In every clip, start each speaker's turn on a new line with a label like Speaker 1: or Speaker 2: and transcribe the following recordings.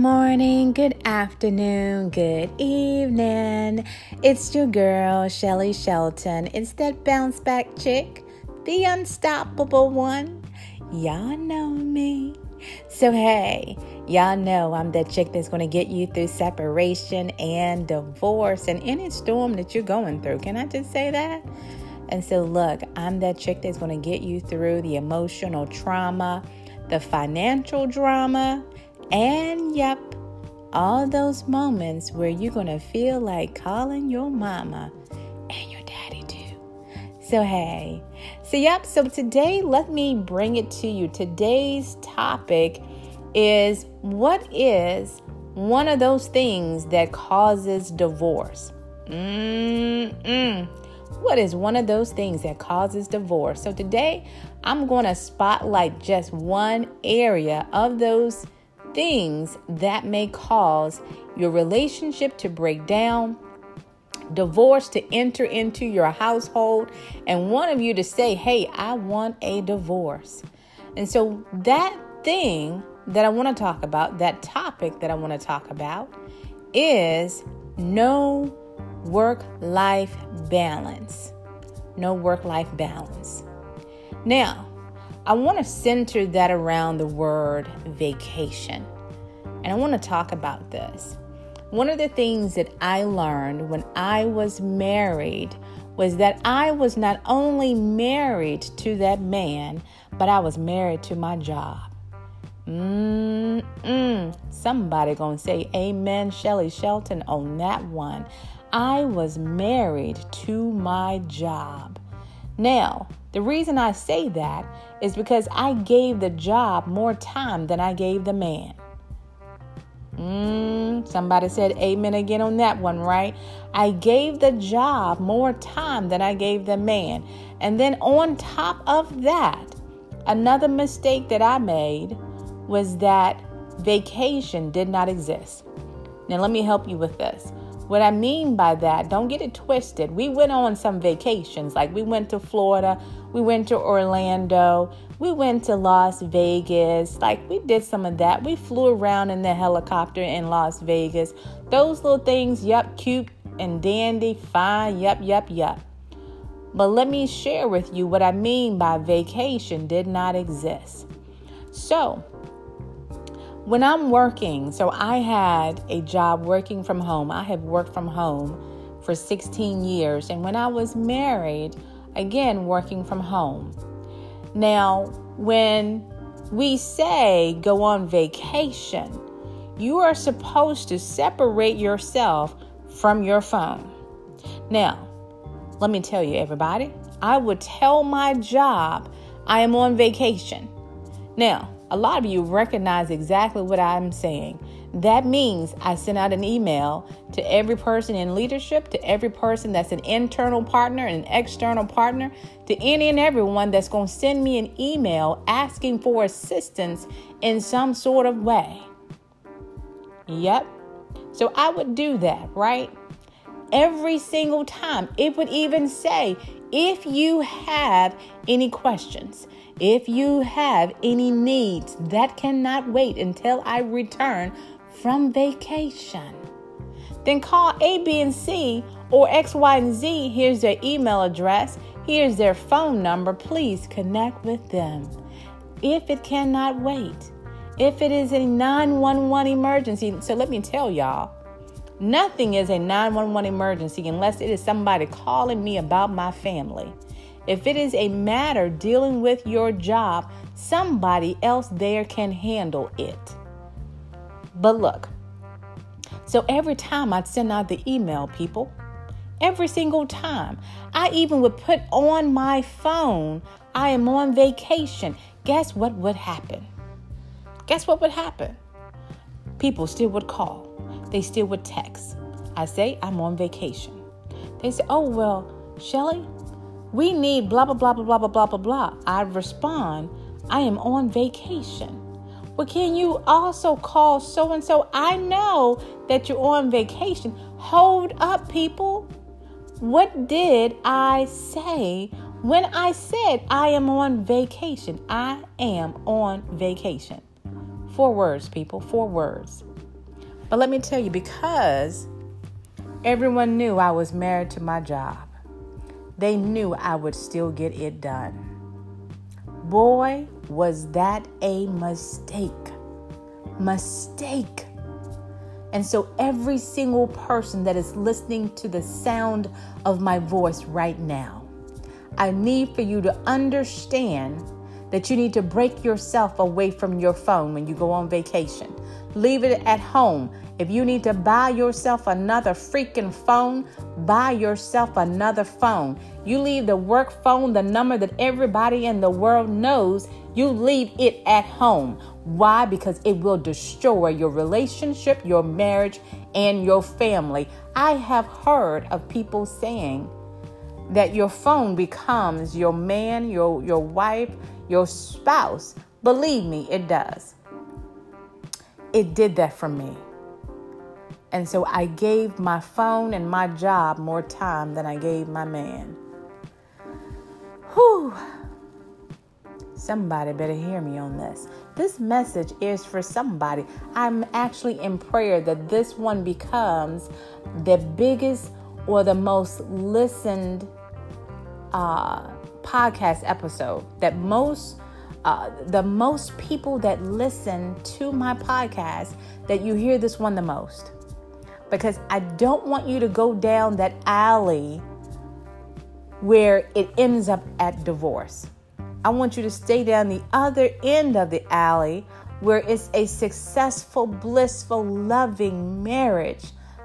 Speaker 1: morning, good afternoon, good evening. It's your girl, Shelly Shelton. It's that bounce back chick, the unstoppable one. Y'all know me. So, hey, y'all know I'm that chick that's going to get you through separation and divorce and any storm that you're going through. Can I just say that? And so, look, I'm that chick that's going to get you through the emotional trauma, the financial drama and yep, all those moments where you're going to feel like calling your mama and your daddy too. So, hey, so yep, so today let me bring it to you. Today's topic is what is one of those things that causes divorce? Mm-mm. What is one of those things that causes divorce? So today I'm going to spotlight just one area of those things that may cause your relationship to break down, divorce to enter into your household, and one of you to say, Hey, I want a divorce. And so that thing that I want to talk about, that topic that I want to talk about, is no work life balance. No work life balance. Now, I want to center that around the word vacation. And I want to talk about this. One of the things that I learned when I was married was that I was not only married to that man, but I was married to my job. Mm-mm. Somebody gonna say amen, Shelly Shelton on that one. I was married to my job. Now, the reason I say that is because I gave the job more time than I gave the man. Mm, somebody said amen again on that one, right? I gave the job more time than I gave the man. And then on top of that, another mistake that I made was that vacation did not exist. Now, let me help you with this. What I mean by that, don't get it twisted. We went on some vacations, like we went to Florida, we went to Orlando, we went to Las Vegas. Like we did some of that. We flew around in the helicopter in Las Vegas. Those little things, yup, cute and dandy, fine, yup, yup, yup. But let me share with you what I mean by vacation did not exist. So, when I'm working, so I had a job working from home. I have worked from home for 16 years. And when I was married, again, working from home. Now, when we say go on vacation, you are supposed to separate yourself from your phone. Now, let me tell you, everybody, I would tell my job I am on vacation. Now, a lot of you recognize exactly what I'm saying. That means I send out an email to every person in leadership, to every person that's an internal partner an external partner, to any and everyone that's going to send me an email asking for assistance in some sort of way. Yep. So I would do that, right? Every single time. It would even say, if you have any questions, if you have any needs that cannot wait until I return from vacation. Then call A, B, and C or X, Y, and Z. Here's their email address. Here's their phone number. Please connect with them. If it cannot wait, if it is a 911 emergency, so let me tell y'all, nothing is a 911 emergency unless it is somebody calling me about my family. If it is a matter dealing with your job, somebody else there can handle it. But look, so every time I'd send out the email, people, every single time, I even would put on my phone, I am on vacation. Guess what would happen? Guess what would happen? People still would call, they still would text. I say, I'm on vacation. They say, oh, well, Shelly, we need blah, blah, blah, blah, blah, blah, blah, blah. I respond, I am on vacation. But can you also call so and so? I know that you're on vacation. Hold up, people. What did I say when I said I am on vacation? I am on vacation. Four words, people, four words. But let me tell you, because everyone knew I was married to my job, they knew I would still get it done. Boy, was that a mistake. Mistake. And so, every single person that is listening to the sound of my voice right now, I need for you to understand that you need to break yourself away from your phone when you go on vacation. Leave it at home. If you need to buy yourself another freaking phone, buy yourself another phone. You leave the work phone, the number that everybody in the world knows, you leave it at home. Why? Because it will destroy your relationship, your marriage, and your family. I have heard of people saying that your phone becomes your man, your, your wife, your spouse. Believe me, it does. It did that for me. And so I gave my phone and my job more time than I gave my man. Whew. Somebody better hear me on this. This message is for somebody. I'm actually in prayer that this one becomes the biggest or the most listened uh, podcast episode. That most uh, the most people that listen to my podcast that you hear this one the most because I don't want you to go down that alley where it ends up at divorce. I want you to stay down the other end of the alley where it's a successful, blissful, loving marriage,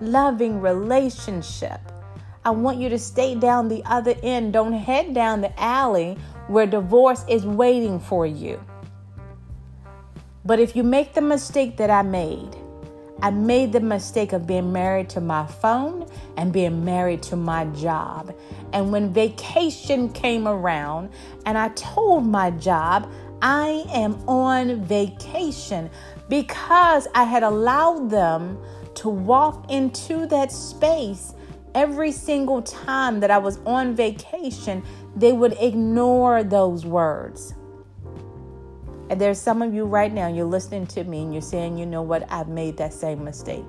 Speaker 1: loving relationship. I want you to stay down the other end. Don't head down the alley where divorce is waiting for you. But if you make the mistake that I made, I made the mistake of being married to my phone and being married to my job. And when vacation came around, and I told my job, I am on vacation because I had allowed them to walk into that space every single time that I was on vacation, they would ignore those words. And there's some of you right now, you're listening to me and you're saying, you know what, I've made that same mistake.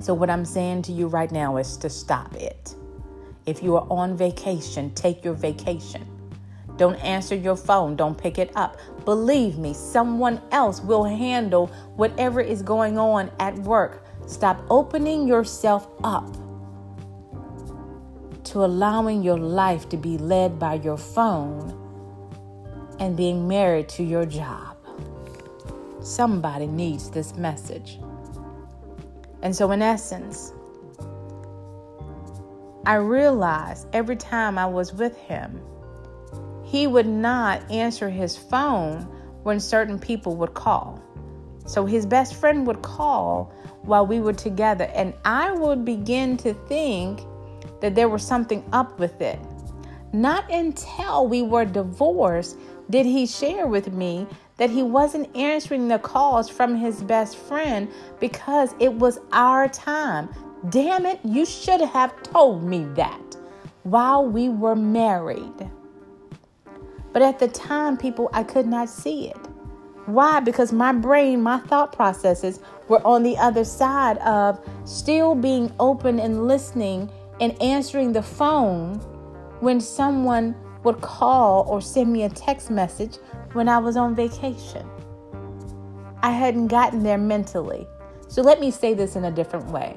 Speaker 1: So, what I'm saying to you right now is to stop it. If you are on vacation, take your vacation. Don't answer your phone, don't pick it up. Believe me, someone else will handle whatever is going on at work. Stop opening yourself up to allowing your life to be led by your phone and being married to your job. Somebody needs this message. And so, in essence, I realized every time I was with him, he would not answer his phone when certain people would call. So his best friend would call while we were together, and I would begin to think that there was something up with it. Not until we were divorced did he share with me that he wasn't answering the calls from his best friend because it was our time. Damn it, you should have told me that while we were married. But at the time, people, I could not see it. Why? Because my brain, my thought processes were on the other side of still being open and listening and answering the phone when someone would call or send me a text message when I was on vacation. I hadn't gotten there mentally. So let me say this in a different way.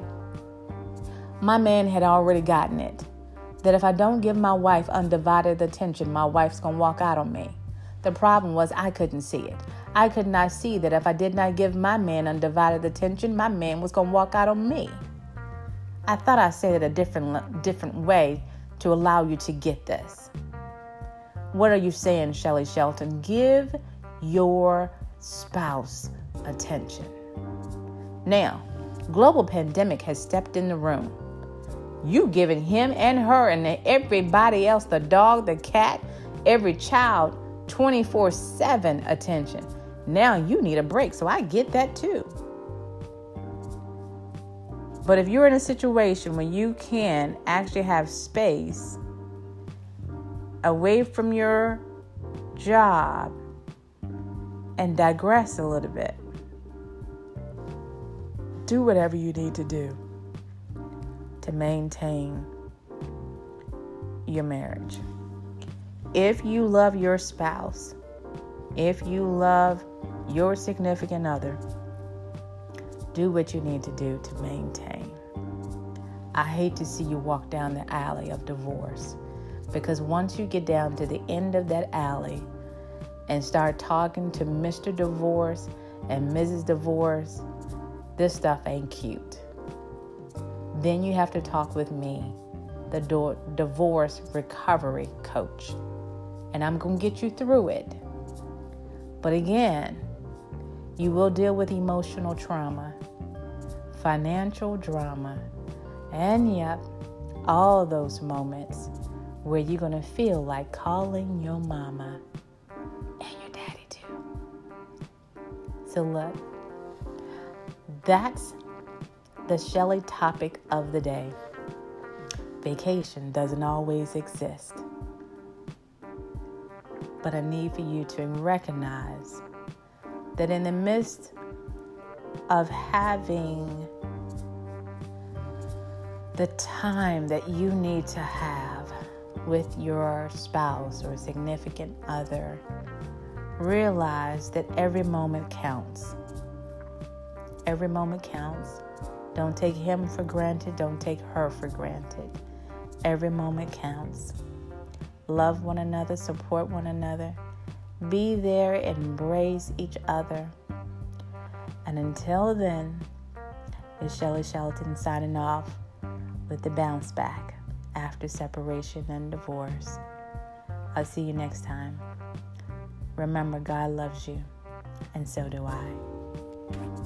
Speaker 1: My man had already gotten it that if I don't give my wife undivided attention, my wife's to walk out on me. The problem was I couldn't see it. I could not see that if I did not give my man undivided attention, my man was to walk out on me. I thought I said it a different different way to allow you to get this. What are you saying, Shelly Shelton? Give your spouse attention. Now, global pandemic has stepped in the room. You giving him and her and everybody else, the dog, the cat, every child, 24 7 attention. Now you need a break, so I get that too. But if you're in a situation where you can actually have space away from your job and digress a little bit, do whatever you need to do to maintain your marriage. If you love your spouse, if you love your significant other, do what you need to do to maintain. I hate to see you walk down the alley of divorce because once you get down to the end of that alley and start talking to Mr. Divorce and Mrs. Divorce, this stuff ain't cute. Then you have to talk with me, the do- divorce recovery coach, and I'm going to get you through it. But again, you will deal with emotional trauma, financial drama, and yep, all those moments where you're going to feel like calling your mama and your daddy too. So, look, that's the Shelly topic of the day. Vacation doesn't always exist. But I need for you to recognize that in the midst of having the time that you need to have with your spouse or significant other, realize that every moment counts. Every moment counts. Don't take him for granted, don't take her for granted. Every moment counts. Love one another, support one another, be there, embrace each other. And until then, it's Shelly Shelton signing off with the bounce back after separation and divorce. I'll see you next time. Remember, God loves you, and so do I.